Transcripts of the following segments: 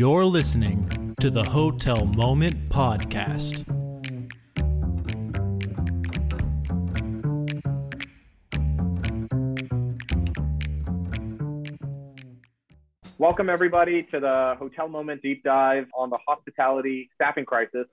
You're listening to the Hotel Moment Podcast. Welcome, everybody, to the Hotel Moment deep dive on the hospitality staffing crisis.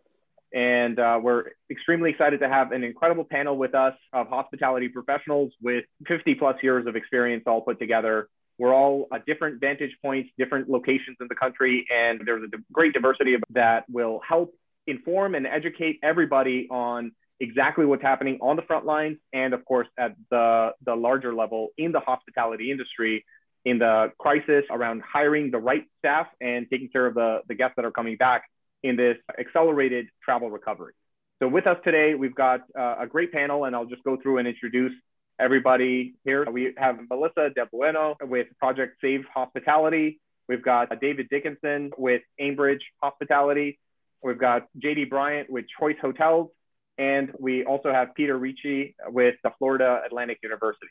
And uh, we're extremely excited to have an incredible panel with us of hospitality professionals with 50 plus years of experience all put together we're all at different vantage points, different locations in the country, and there's a great diversity that will help inform and educate everybody on exactly what's happening on the front lines and of course at the, the larger level in the hospitality industry in the crisis around hiring the right staff and taking care of the, the guests that are coming back in this accelerated travel recovery. So with us today, we've got uh, a great panel and I'll just go through and introduce everybody here. We have Melissa De with Project Save Hospitality. We've got David Dickinson with Aimbridge Hospitality. We've got JD Bryant with Choice Hotels. And we also have Peter Ricci with the Florida Atlantic University.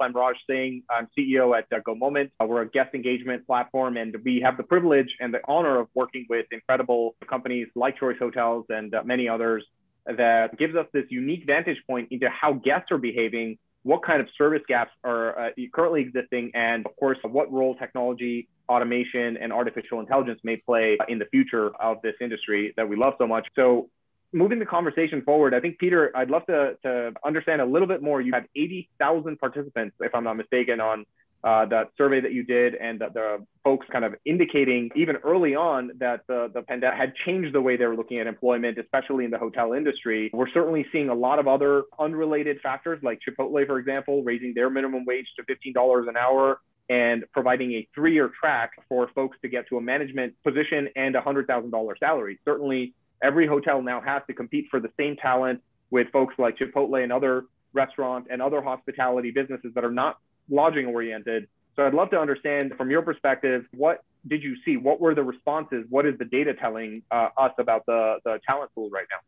I'm Raj Singh. I'm CEO at Go Moment. We're a guest engagement platform, and we have the privilege and the honor of working with incredible companies like Choice Hotels and many others that gives us this unique vantage point into how guests are behaving what kind of service gaps are uh, currently existing, and of course, what role technology, automation, and artificial intelligence may play in the future of this industry that we love so much. So, moving the conversation forward, I think, Peter, I'd love to, to understand a little bit more. You had 80,000 participants, if I'm not mistaken, on uh, that survey that you did and the, the, folks kind of indicating even early on that the, the pandemic had changed the way they were looking at employment, especially in the hotel industry. We're certainly seeing a lot of other unrelated factors like Chipotle, for example, raising their minimum wage to $15 an hour and providing a three-year track for folks to get to a management position and a $100,000 salary. Certainly, every hotel now has to compete for the same talent with folks like Chipotle and other restaurant and other hospitality businesses that are not lodging oriented. So I'd love to understand from your perspective, what did you see? What were the responses? What is the data telling uh, us about the, the talent pool right now?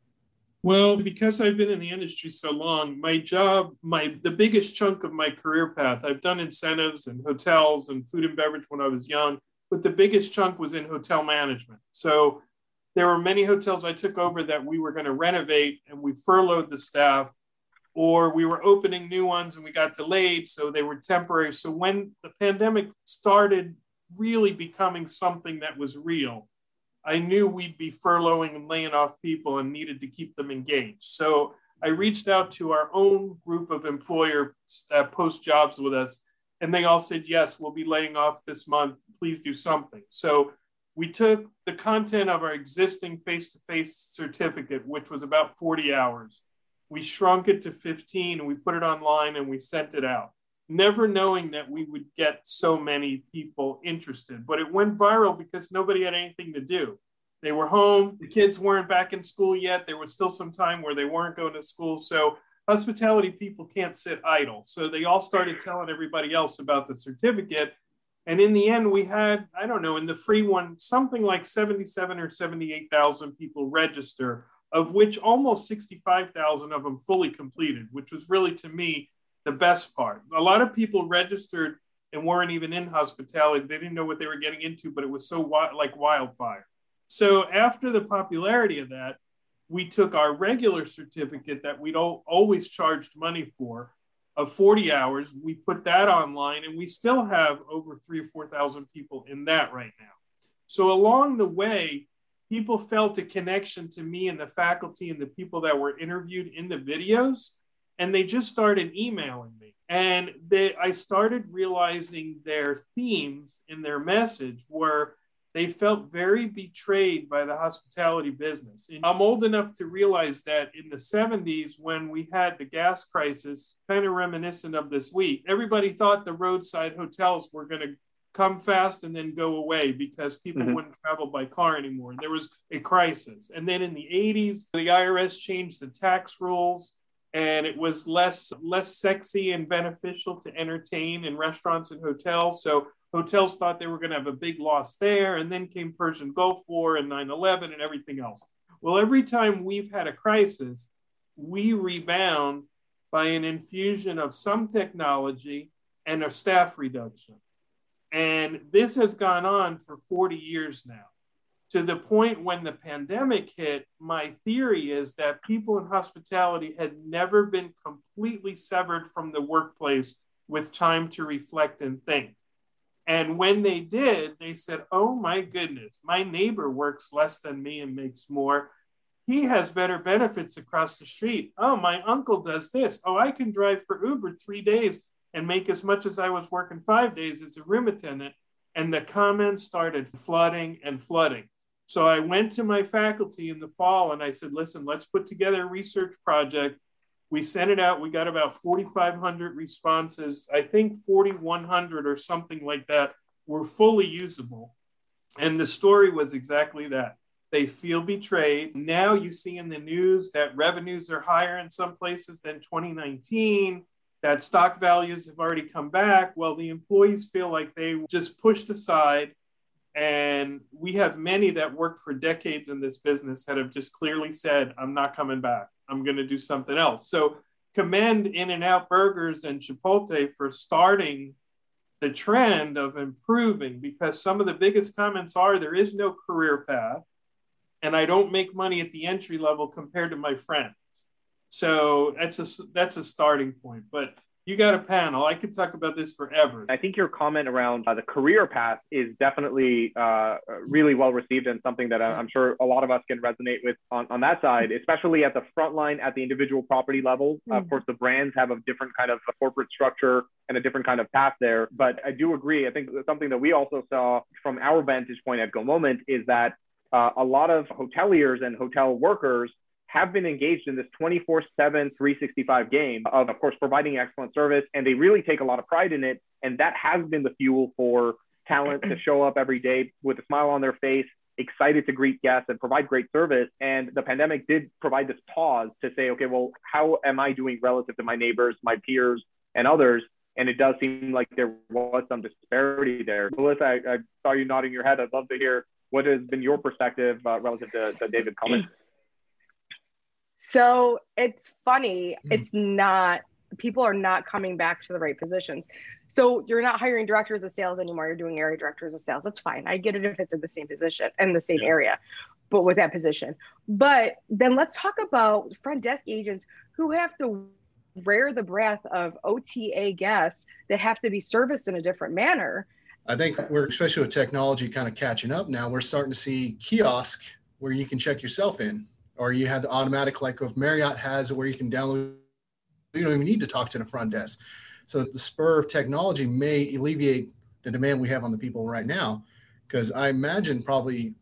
Well, because I've been in the industry so long, my job, my the biggest chunk of my career path, I've done incentives and hotels and food and beverage when I was young, but the biggest chunk was in hotel management. So there were many hotels I took over that we were going to renovate and we furloughed the staff or we were opening new ones and we got delayed, so they were temporary. So when the pandemic started really becoming something that was real, I knew we'd be furloughing and laying off people and needed to keep them engaged. So I reached out to our own group of employers that post jobs with us, and they all said, Yes, we'll be laying off this month. Please do something. So we took the content of our existing face to face certificate, which was about 40 hours, we shrunk it to 15 and we put it online and we sent it out, never knowing that we would get so many people interested. But it went viral because nobody had anything to do. They were home, the kids weren't back in school yet. There was still some time where they weren't going to school. So hospitality people can't sit idle. So they all started telling everybody else about the certificate. And in the end, we had, I don't know, in the free one, something like 77 or 78,000 people register of which almost 65,000 of them fully completed, which was really to me the best part. A lot of people registered and weren't even in hospitality. They didn't know what they were getting into, but it was so like wildfire. So after the popularity of that, we took our regular certificate that we'd all, always charged money for of 40 hours. We put that online and we still have over three or 4,000 people in that right now. So along the way, people felt a connection to me and the faculty and the people that were interviewed in the videos and they just started emailing me. And they i started realizing their themes in their message were they felt very betrayed by the hospitality business. And i'm old enough to realize that in the 70s when we had the gas crisis kind of reminiscent of this week everybody thought the roadside hotels were going to come fast and then go away because people mm-hmm. wouldn't travel by car anymore. There was a crisis. And then in the 80s, the IRS changed the tax rules and it was less less sexy and beneficial to entertain in restaurants and hotels. So hotels thought they were going to have a big loss there and then came Persian Gulf War and 9/11 and everything else. Well, every time we've had a crisis, we rebound by an infusion of some technology and a staff reduction. And this has gone on for 40 years now. to the point when the pandemic hit, my theory is that people in hospitality had never been completely severed from the workplace with time to reflect and think. And when they did, they said, Oh my goodness, my neighbor works less than me and makes more. He has better benefits across the street. Oh, my uncle does this. Oh, I can drive for Uber three days and make as much as I was working five days as a room attendant. And the comments started flooding and flooding. So I went to my faculty in the fall and I said, listen, let's put together a research project. We sent it out. We got about 4,500 responses. I think 4,100 or something like that were fully usable. And the story was exactly that. They feel betrayed. Now you see in the news that revenues are higher in some places than 2019, that stock values have already come back. Well, the employees feel like they just pushed aside and we have many that worked for decades in this business that have just clearly said, I'm not coming back. I'm going to do something else. So commend In-N-Out Burgers and Chipotle for starting the trend of improving because some of the biggest comments are there is no career path and I don't make money at the entry level compared to my friends. So that's a that's a starting point. But you got a panel. I could talk about this forever. I think your comment around uh, the career path is definitely uh, really well received and something that I'm sure a lot of us can resonate with on, on that side, especially at the front line at the individual property level. Mm-hmm. Of course, the brands have a different kind of corporate structure and a different kind of path there. But I do agree. I think something that we also saw from our vantage point at Go Moment is that uh, a lot of hoteliers and hotel workers have been engaged in this 24 7, 365 game of, of course, providing excellent service. And they really take a lot of pride in it. And that has been the fuel for talent to show up every day with a smile on their face, excited to greet guests and provide great service. And the pandemic did provide this pause to say, okay, well, how am I doing relative to my neighbors, my peers, and others? And it does seem like there was some disparity there. Melissa, I, I saw you nodding your head. I'd love to hear what has been your perspective uh, relative to, to David comment. So it's funny. Mm. It's not, people are not coming back to the right positions. So you're not hiring directors of sales anymore. You're doing area directors of sales. That's fine. I get it if it's in the same position in the same area, but with that position. But then let's talk about front desk agents who have to wear the breath of OTA guests that have to be serviced in a different manner. I think we're especially with technology kind of catching up now. We're starting to see kiosk where you can check yourself in or you had the automatic like if Marriott has where you can download, you don't even need to talk to the front desk. So the spur of technology may alleviate the demand we have on the people right now, because I imagine probably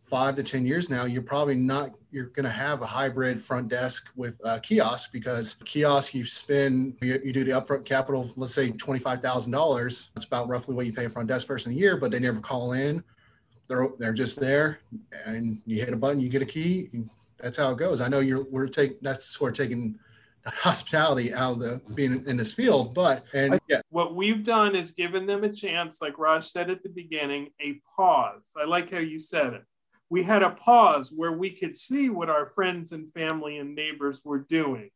five to ten years now, you're probably not you're going to have a hybrid front desk with uh, kiosk because kiosk you spend you, you do the upfront capital let's say $25000 that's about roughly what you pay a front desk person a year but they never call in they're they're just there and you hit a button you get a key that's how it goes. I know you're we're taking that's sort of taking hospitality out of the being in this field, but and yeah. What we've done is given them a chance, like Raj said at the beginning, a pause. I like how you said it. We had a pause where we could see what our friends and family and neighbors were doing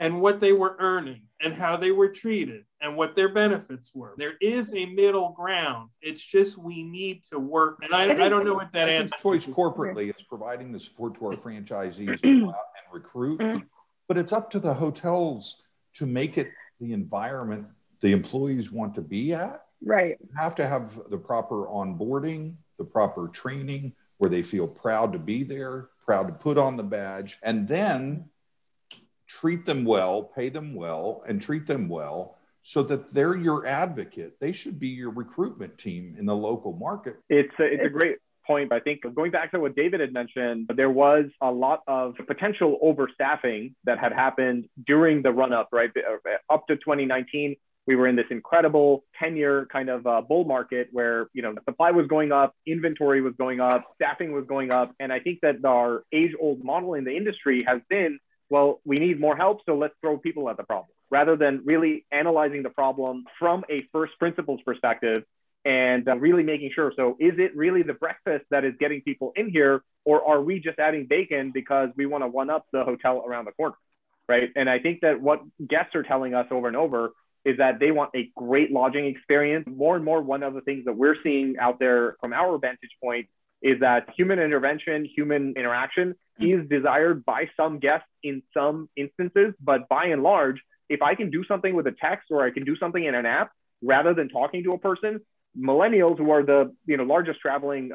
and what they were earning and how they were treated and what their benefits were. There is a middle ground. It's just we need to work. And I, I don't know what that answer choice corporately is providing the support to our franchisees to go out and recruit. Mm-hmm. But it's up to the hotels to make it the environment the employees want to be at. Right. You have to have the proper onboarding, the proper training where they feel proud to be there, proud to put on the badge. And then treat them well, pay them well, and treat them well so that they're your advocate. They should be your recruitment team in the local market. It's a, it's, a great point. I think going back to what David had mentioned, there was a lot of potential overstaffing that had happened during the run up, right? Uh, up to 2019, we were in this incredible 10 year kind of uh, bull market where, you know, supply was going up, inventory was going up, staffing was going up. And I think that our age old model in the industry has been well, we need more help, so let's throw people at the problem rather than really analyzing the problem from a first principles perspective and uh, really making sure. So, is it really the breakfast that is getting people in here, or are we just adding bacon because we want to one up the hotel around the corner? Right. And I think that what guests are telling us over and over is that they want a great lodging experience. More and more, one of the things that we're seeing out there from our vantage point is that human intervention, human interaction is desired by some guests in some instances, but by and large, if I can do something with a text or I can do something in an app rather than talking to a person, millennials who are the you know largest traveling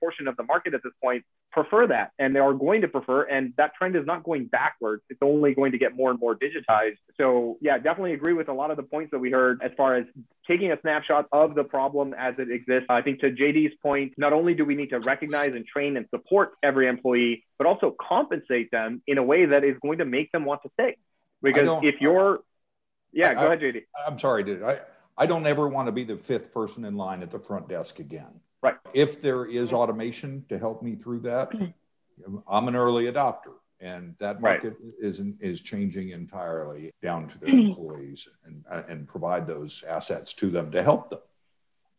portion of the market at this point prefer that and they are going to prefer and that trend is not going backwards. It's only going to get more and more digitized. So yeah definitely agree with a lot of the points that we heard as far as taking a snapshot of the problem as it exists. I think to jd's point not only do we need to recognize and train and support every employee but also compensate them in a way that is going to make them want to stay. Because if you're yeah I, go ahead jd i'm sorry dude. I I don't ever want to be the fifth person in line at the front desk again. Right. If there is automation to help me through that, I'm an early adopter, and that market right. is is changing entirely down to their employees and and provide those assets to them to help them.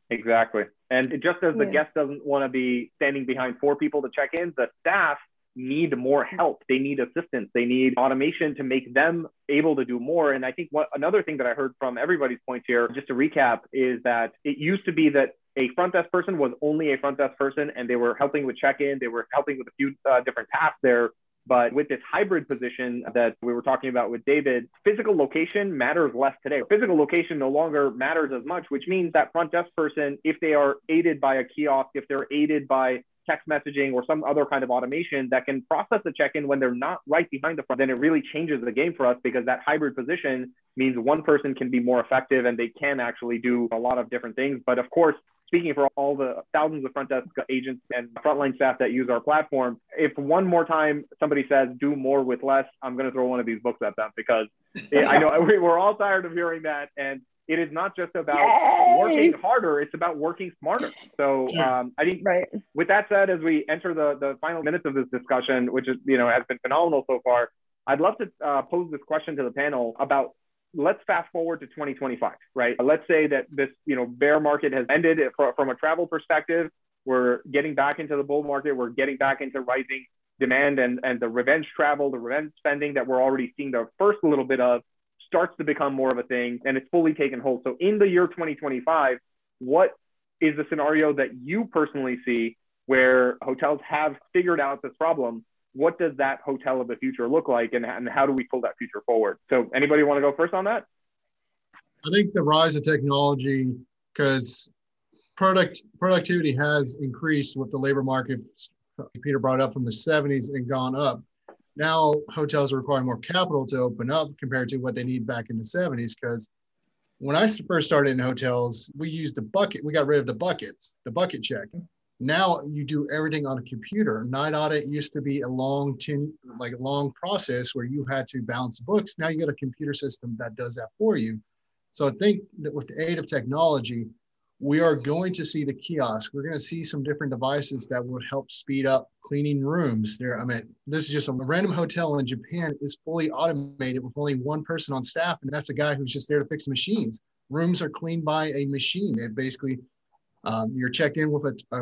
Exactly. And just as the yeah. guest doesn't want to be standing behind four people to check in, the staff need more help. They need assistance. They need automation to make them able to do more. And I think what another thing that I heard from everybody's points here, just to recap, is that it used to be that a front desk person was only a front desk person and they were helping with check-in. They were helping with a few uh, different tasks there. But with this hybrid position that we were talking about with David, physical location matters less today. Physical location no longer matters as much, which means that front desk person, if they are aided by a kiosk, if they're aided by text messaging or some other kind of automation that can process the check-in when they're not right behind the front, then it really changes the game for us because that hybrid position means one person can be more effective and they can actually do a lot of different things. But of course, speaking for all the thousands of front desk agents and frontline staff that use our platform, if one more time somebody says do more with less, I'm going to throw one of these books at them because I know we're all tired of hearing that. And it is not just about Yay! working harder it's about working smarter. So um, i think right. with that said as we enter the, the final minutes of this discussion which is you know has been phenomenal so far i'd love to uh, pose this question to the panel about let's fast forward to 2025 right? Let's say that this you know bear market has ended from a travel perspective. We're getting back into the bull market. We're getting back into rising demand and, and the revenge travel the revenge spending that we're already seeing the first little bit of starts to become more of a thing and it's fully taken hold. So in the year 2025, what is the scenario that you personally see where hotels have figured out this problem? What does that hotel of the future look like and, and how do we pull that future forward? So anybody want to go first on that? I think the rise of technology, because product productivity has increased with the labor market. Peter brought up from the 70s and gone up now hotels are requiring more capital to open up compared to what they need back in the 70s because when i first started in hotels we used the bucket we got rid of the buckets the bucket check. Now you do everything on a computer. Night audit used to be a long ten, like a long process where you had to balance books. Now you got a computer system that does that for you. So i think that with the aid of technology we are going to see the kiosk. We're going to see some different devices that will help speed up cleaning rooms. There, I mean, this is just a random hotel in Japan is fully automated with only one person on staff, and that's a guy who's just there to fix machines. Rooms are cleaned by a machine. It basically um, you're checked in with a,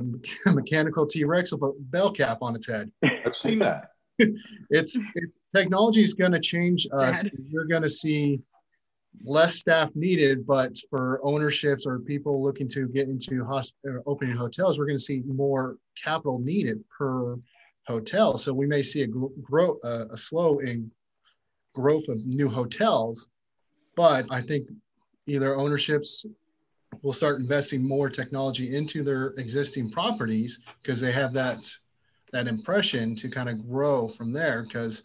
a mechanical T-Rex with a bell cap on its head. I've seen that. it's, it's technology is going to change us. You're going to see less staff needed, but for ownerships or people looking to get into hosp- opening hotels, we're going to see more capital needed per hotel. So we may see a grow uh, a slow in growth of new hotels, but I think either ownerships will start investing more technology into their existing properties because they have that that impression to kind of grow from there because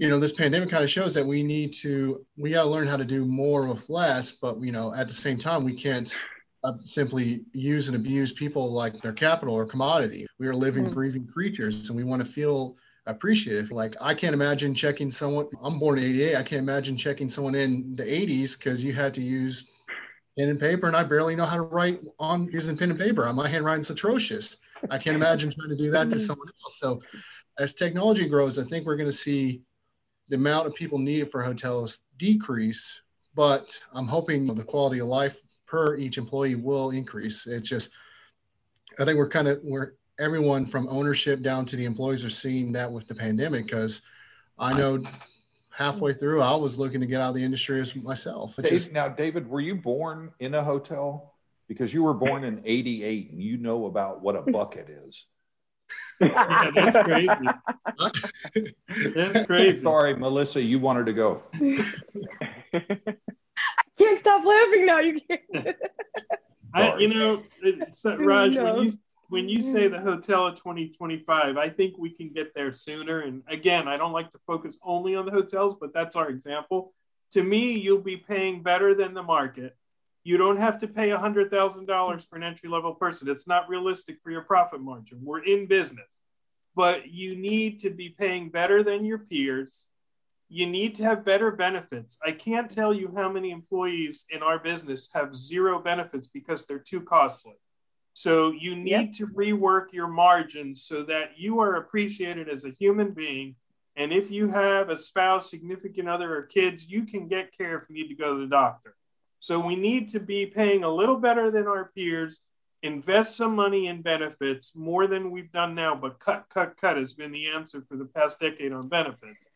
you know this pandemic kind of shows that we need to we got to learn how to do more with less but you know at the same time we can't uh, simply use and abuse people like their capital or commodity. We are living mm-hmm. breathing creatures and we want to feel appreciative. Like i can't imagine checking someone i'm born in 88 i can't imagine checking someone in the 80s because you had to use pen and paper and i barely know how to write on using pen and paper. My handwriting's atrocious. I can't imagine trying to do that to mm-hmm. someone else. So as technology grows i think we're going to see the amount of people needed for hotels decrease, but I'm hoping the quality of life per each employee will increase. It's just, I think we're kind of, we're everyone from ownership down to the employees are seeing that with the pandemic because I know halfway through I was looking to get out of the industry as myself. Dave, just, now, David, were you born in a hotel? because you were born in 88 and you know about what a bucket is. Yeah, that's crazy. That's crazy. Sorry, Melissa, you wanted to go. I can't stop laughing now. You can't. I, you know, it's, uh, Raj, No. when you when you say the hotel of 2025, I think we can get there sooner. And again, I don't like to focus only on the hotels, but that's our example. To me, you'll be paying better than the market. You don't have to pay $100,000 for an entry level person. It's not realistic for your profit margin. We're in business, but you need to be paying better than your peers. You need to have better benefits. I can't tell you how many employees in our business have zero benefits because they're too costly. So you need Yep. to rework your margins so that you are appreciated as a human being. And if you have a spouse, significant other, or kids, you can get care if you need to go to the doctor. So we need to be paying a little better than our peers, invest some money in benefits more than we've done now, but cut, cut, cut has been the answer for the past decade on benefits.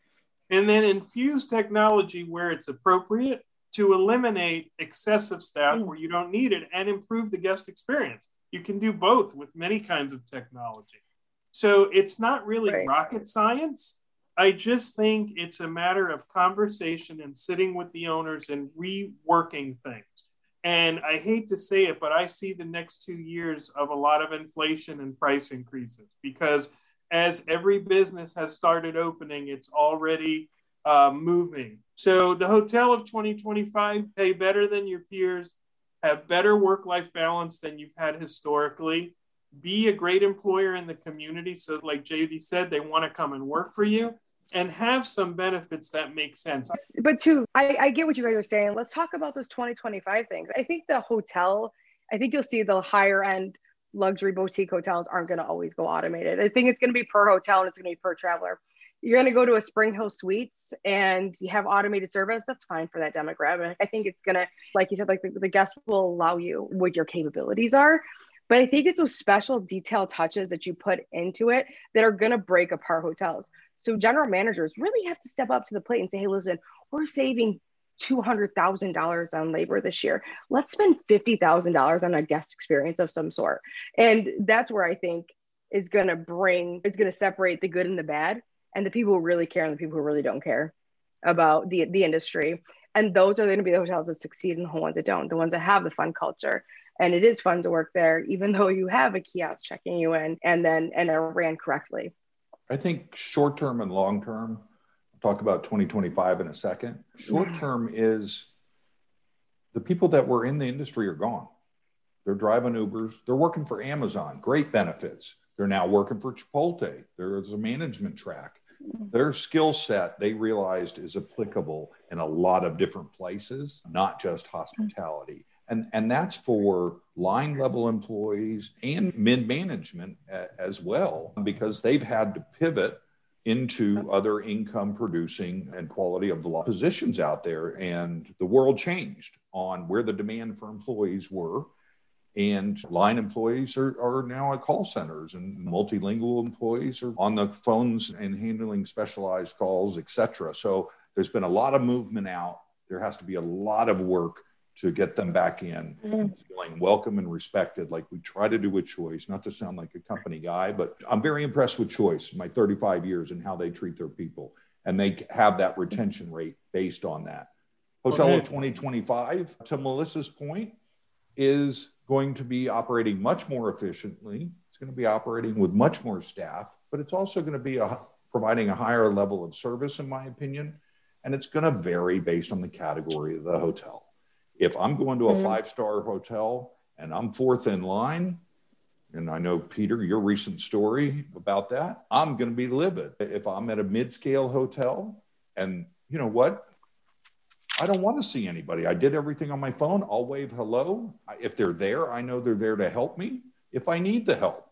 And then infuse technology where it's appropriate to eliminate excessive staff where you don't need it and improve the guest experience. You can do both with many kinds of technology. So it's not really Right. rocket science. I just think it's a matter of conversation and sitting with the owners and reworking things. And I hate to say it, but I see the next two years of a lot of inflation and price increases because as every business has started opening, it's already uh, moving. So the hotel of 2025 pay better than your peers, have better work-life balance than you've had historically, be a great employer in the community. So, like JD said, they want to come and work for you, and have some benefits that make sense. but too, I, I get what you guys are saying. Let's talk about this 2025 things. I think the hotel, I think you'll see the higher end luxury boutique hotels aren't going to always go automated. I think it's going to be per hotel and it's going to be per traveler. You're going to go to a SpringHill Suites and you have automated service. That's fine for that demographic. I think it's going to, like you said, like the, the guest will allow you what your capabilities are. But I think it's those special detail touches that you put into it that are going to break apart hotels. So general managers really have to step up to the plate and say, hey, listen, we're saving $200,000 on labor this year. Let's spend $50,000 on a guest experience of some sort. And that's where I think is going to bring, it's going to separate the good and the bad and the people who really care and the people who really don't care about the, the industry. And those are going to be the hotels that succeed and the ones that don't, the ones that have the fun culture. And it is fun to work there, even though you have a kiosk checking you in and then, and are ran correctly. I think short term and long term, I'll talk about 2025 in a second. Short term is the people that were in the industry are gone. They're driving Ubers, they're working for Amazon, great benefits. They're now working for Chipotle. There's a management track. Mm-hmm. Their skill set they realized is applicable in a lot of different places, not just hospitality. And, and that's for line level employees and mid management uh, as well, because they've had to pivot into other income producing and quality of positions out there. And the world changed on where the demand for employees were. And line employees are, are now at call centers, and multilingual employees are on the phones and handling specialized calls, etc. So there's been a lot of movement out. There has to be a lot of work to get them back in and mm. feeling welcome and respected like we try to do with choice not to sound like a company guy but i'm very impressed with choice my 35 years and how they treat their people. And they have that retention rate based on that. Hotel Okay. of 2025 to melissa's point is going to be operating much more efficiently. It's going to be operating with much more staff but it's also going to be a, providing a higher level of service in my opinion. And it's going to vary based on the category of the hotel if I'm going to a Mhm. five star hotel and I'm fourth in line, and I know, Peter, your recent story about that, I'm going to be livid. If I'm at a mid scale hotel and you know what? I don't want to see anybody. I did everything on my phone. I'll wave hello. If they're there, I know they're there to help me if I need the help.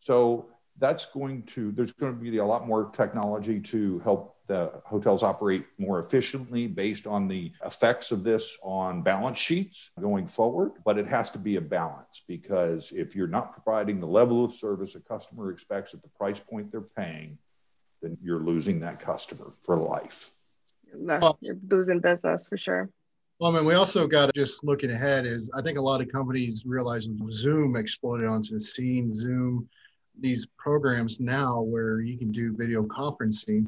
So that's going to, there's going to be a lot more technology to help the hotels operate more efficiently based on the effects of this on balance sheets going forward. But it has to be a balance because if you're not providing the level of service a customer expects at the price point they're paying, then you're losing that customer for life. Well- you're losing business for sure. Well, I mean, we also got to just looking ahead is I think a lot of companies realize Zoom exploded onto the scene. Zoom, these programs now where you can do video conferencing,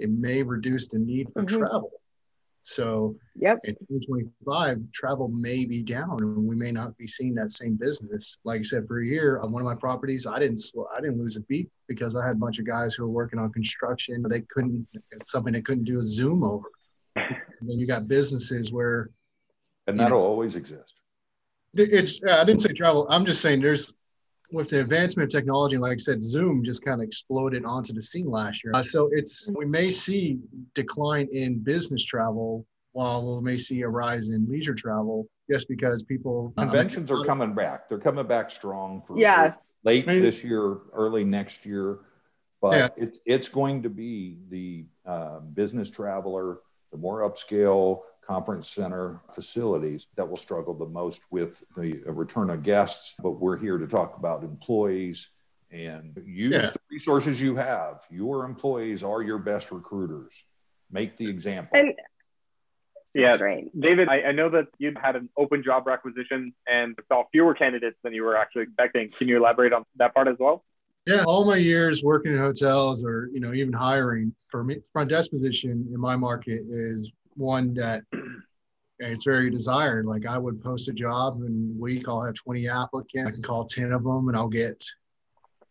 it may reduce the need for Mhm. travel. So Yep. in 2025, travel may be down, and we may not be seeing that same business. Like I said, for a year on one of my properties, I didn't sl- I didn't lose a beat because I had a bunch of guys who were working on construction. They couldn't it's something they couldn't do a Zoom over. And then you got businesses where And that'll always exist. it's I didn't say travel. I'm just saying there's with the advancement of technology, like I said, Zoom just kind of exploded onto the scene last year. Uh, so it's we may see decline in business travel while we may see a rise in leisure travel just because people Conventions are coming back. They're coming back strong for Yeah. late Right. this year, early next year. But it's it's going to be the uh, business traveler, the more upscale conference center facilities that will struggle the most with the return of guests. But we're here to talk about employees and use Yeah. the resources you have. Your employees are your best recruiters. Make the example. And Yeah. that's right. David, I, I know that you had an open job requisition and saw fewer candidates than you were actually expecting. Can you elaborate on that part as well? Yeah, all my years working in hotels or you know even hiring for me, front desk position in my market is one that it's very desired. Like I would post a job and week I'll have 20 applicants. I can call 10 of them and I'll get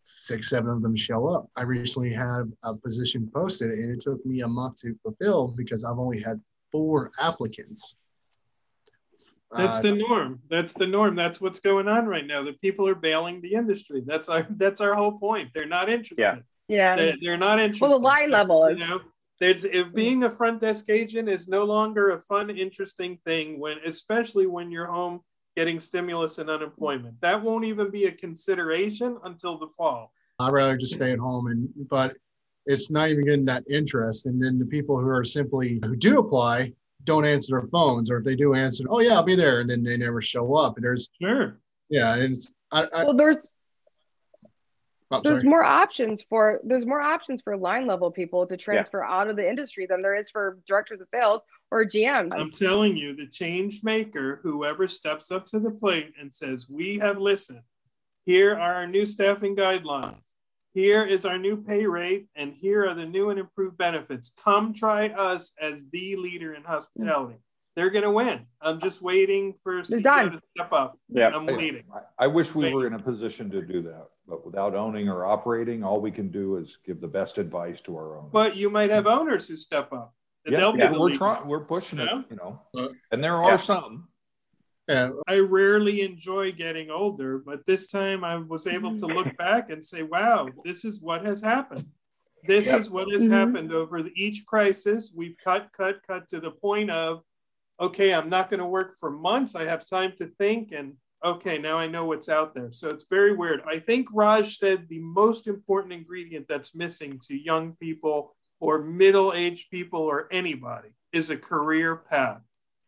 six, seven of them show up. I recently had a position posted and it took me a month to fulfill because I've only had four applicants. That's Uh, the norm. That's the norm. That's what's going on right now. The people are bailing the industry. That's our that's our whole point. They're not interested. Yeah. Yeah. They're, they're not interested. Well, the line level You know, there's if hmm. being a front desk agent is no longer a fun, interesting thing when, especially when you're home getting stimulus and unemployment. That won't even be a consideration until the fall. I'd rather just stay at home and but it's not even getting that interest. And then the people who are simply who do apply don't answer their phones, or if they do answer, oh yeah, I'll be there, and then they never show up. And there's Sure. yeah, and it's I, I well there's oh, there's sorry. more options for there's more options for line level people to transfer out of the industry than there is for directors of sales or GMs. I'm telling you, the change maker, whoever steps up to the plate and says, We have listened. Here are our new staffing guidelines. Here is our new pay rate, and here are the new and improved benefits. Come try us as the leader in mm. hospitality. They're going to win. I'm just waiting for CEO done. to step up. Yeah. I'm waiting. I, I wish we Wait. were in a position to do that, but without owning or operating, all we can do is give the best advice to our owners. But you might have owners who step up. Yeah, yeah, we're leader. trying, we're pushing Yeah. it, you know, Uh, and there are Yeah. some. yeah, I rarely enjoy getting older, but this time I was able to look back and say, wow, this is what has happened. This Yep. is what has Mhm. happened over the, each crisis. We've cut, cut, cut to the point of, okay, I'm not going to work for months. I have time to think. And okay, now I know what's out there. So it's very weird. I think Raj said the most important ingredient that's missing to young people or middle aged people or anybody is a career path.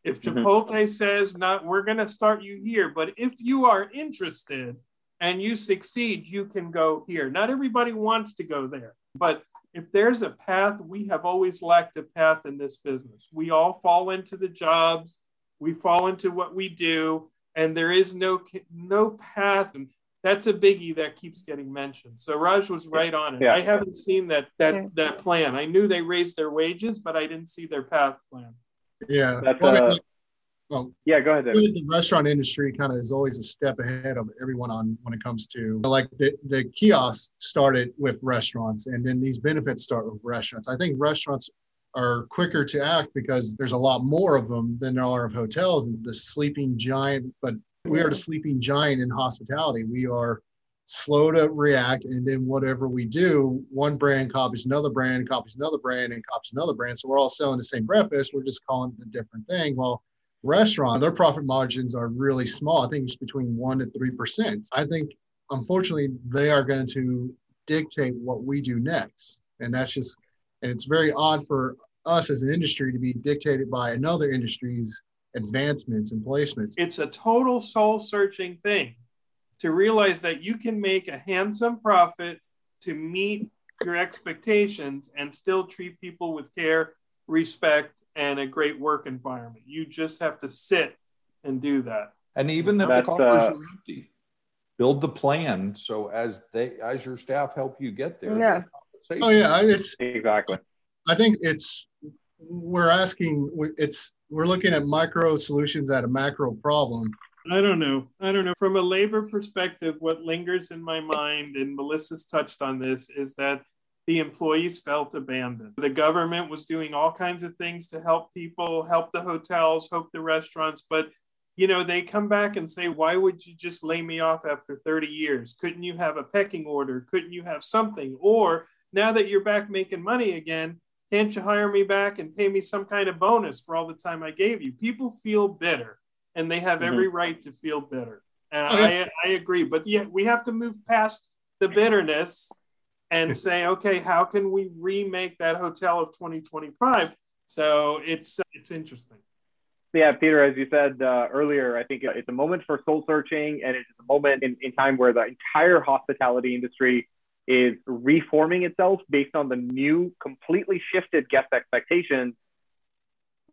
If Mhm. Chipotle says not we're going to start you here, but if you are interested and you succeed, you can go here. Not everybody wants to go there, but if there's a path, we have always lacked a path in this business. We all fall into the jobs, we fall into what we do, and there is no no path. And that's a biggie that keeps getting mentioned. So Raj was right on it. Yeah. I haven't seen that that Yeah. that plan. I knew they raised their wages, but I didn't see their path plan. yeah. That's, Well, I mean, uh, like, well, Yeah, go ahead, David. the restaurant industry kind of is always a step ahead of everyone on when it comes to like the, the kiosk started with restaurants and then these benefits start with restaurants. I think restaurants are quicker to act because there's a lot more of them than there are of hotels. And the sleeping giant but we are the sleeping giant in hospitality. We are slow to react and then whatever we do one brand copies another brand copies another brand and copies another brand. So we're all selling the same breakfast. We're just calling it a different thing. Well restaurant, their profit margins are really small. I think it's between one to three percent. I think unfortunately they are going to dictate what we do next. And that's just and it's very odd for us as an industry to be dictated by another industry's advancements and placements. It's a total soul searching thing to realize that you can make a handsome profit to meet your expectations and still treat people with care, respect, and a great work environment. You just have to sit and do that. And even if That's, the coffers uh, are empty, build the plan so as they as your staff help you get there. Yeah. Oh yeah, it's. Exactly. I think it's. We're asking. It's. We're looking at micro solutions at a macro problem. I don't know. I don't know. From a labor perspective, what lingers in my mind, and Melissa's touched on this, is that the employees felt abandoned. The government was doing all kinds of things to help people, help the hotels, help the restaurants, but you know, they come back and say, Why would you just lay me off after 30 years? Couldn't you have a pecking order? Couldn't you have something? Or now that you're back making money again, can't you hire me back and pay me some kind of bonus for all the time I gave you? People feel bitter and they have every mm-hmm. right to feel bitter. And yeah. I, I agree. But yeah, we have to move past the bitterness and say, okay, how can we remake that hotel of 2025? So it's it's interesting. Yeah, Peter, as you said uh, earlier, I think it's a moment for soul searching, and it's a moment in, in time where the entire hospitality industry is reforming itself based on the new, completely shifted guest expectations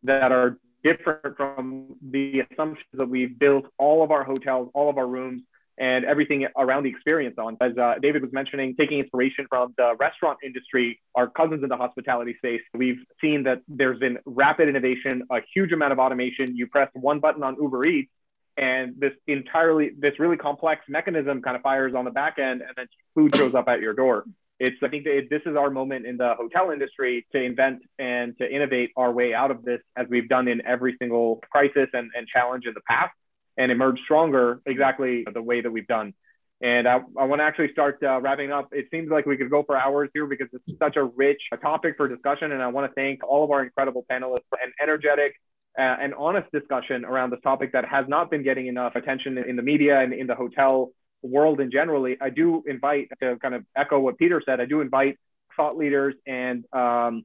that are different from the assumptions that we've built all of our hotels, all of our rooms, and everything around the experience on. As uh, David was mentioning, taking inspiration from the restaurant industry, our cousins in the hospitality space, we've seen that there's been rapid innovation, a huge amount of automation. You press one button on Uber Eats, and this entirely, this really complex mechanism kind of fires on the back end, and then food shows up at your door. It's, I think that this is our moment in the hotel industry to invent and to innovate our way out of this, as we've done in every single crisis and, and challenge in the past and emerge stronger exactly the way that we've done. And I, I want to actually start uh, wrapping up. It seems like we could go for hours here because it's such a rich topic for discussion. And I want to thank all of our incredible panelists for an energetic uh, and honest discussion around this topic that has not been getting enough attention in the media and in the hotel world in generally. I do invite to kind of echo what Peter said. I do invite thought leaders and um,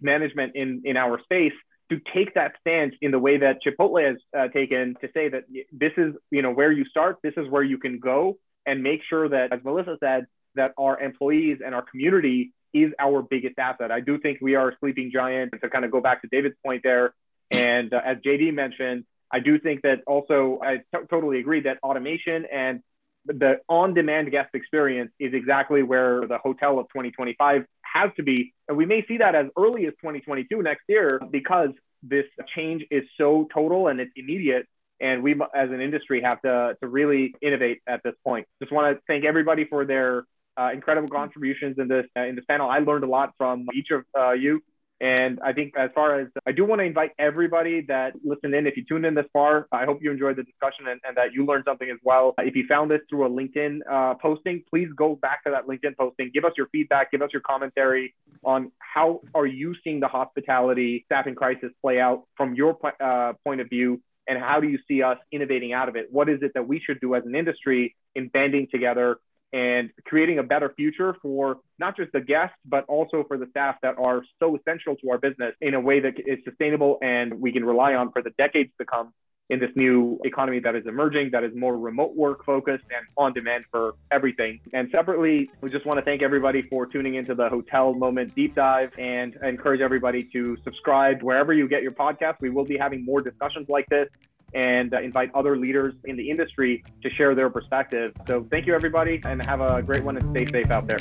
management in in our space to take that stance in the way that Chipotle has uh, taken to say that this is, you know, where you start, this is where you can go, and make sure that, as Melissa said, that our employees and our community is our biggest asset. I do think we are a sleeping giant. To kind of go back to David's point there, and uh, as JD mentioned, I do think that also I t- totally agree that automation and the on-demand guest experience is exactly where the hotel of 2025 has to be. And we may see that as early as 2022 next year because this change is so total and it's immediate. And we, as an industry, have to, to really innovate at this point. Just want to thank everybody for their uh, incredible contributions in this uh, in this panel. I learned a lot from each of uh, you. And I think as far as I do want to invite everybody that listened in, if you tuned in this far, I hope you enjoyed the discussion and, and that you learned something as well. If you found this through a LinkedIn uh, posting, please go back to that LinkedIn posting. Give us your feedback, give us your commentary on how are you seeing the hospitality staffing crisis play out from your uh, point of view and how do you see us innovating out of it? What is it that we should do as an industry in banding together and creating a better future for not just the guests, but also for the staff that are so essential to our business in a way that is sustainable and we can rely on for the decades to come in this new economy that is emerging, that is more remote work focused and on demand for everything. And separately, we just want to thank everybody for tuning into the Hotel Moment Deep Dive and encourage everybody to subscribe wherever you get your podcast. We will be having more discussions like this and uh, invite other leaders in the industry to share their perspective. So thank you, everybody, and have a great one and stay safe out there.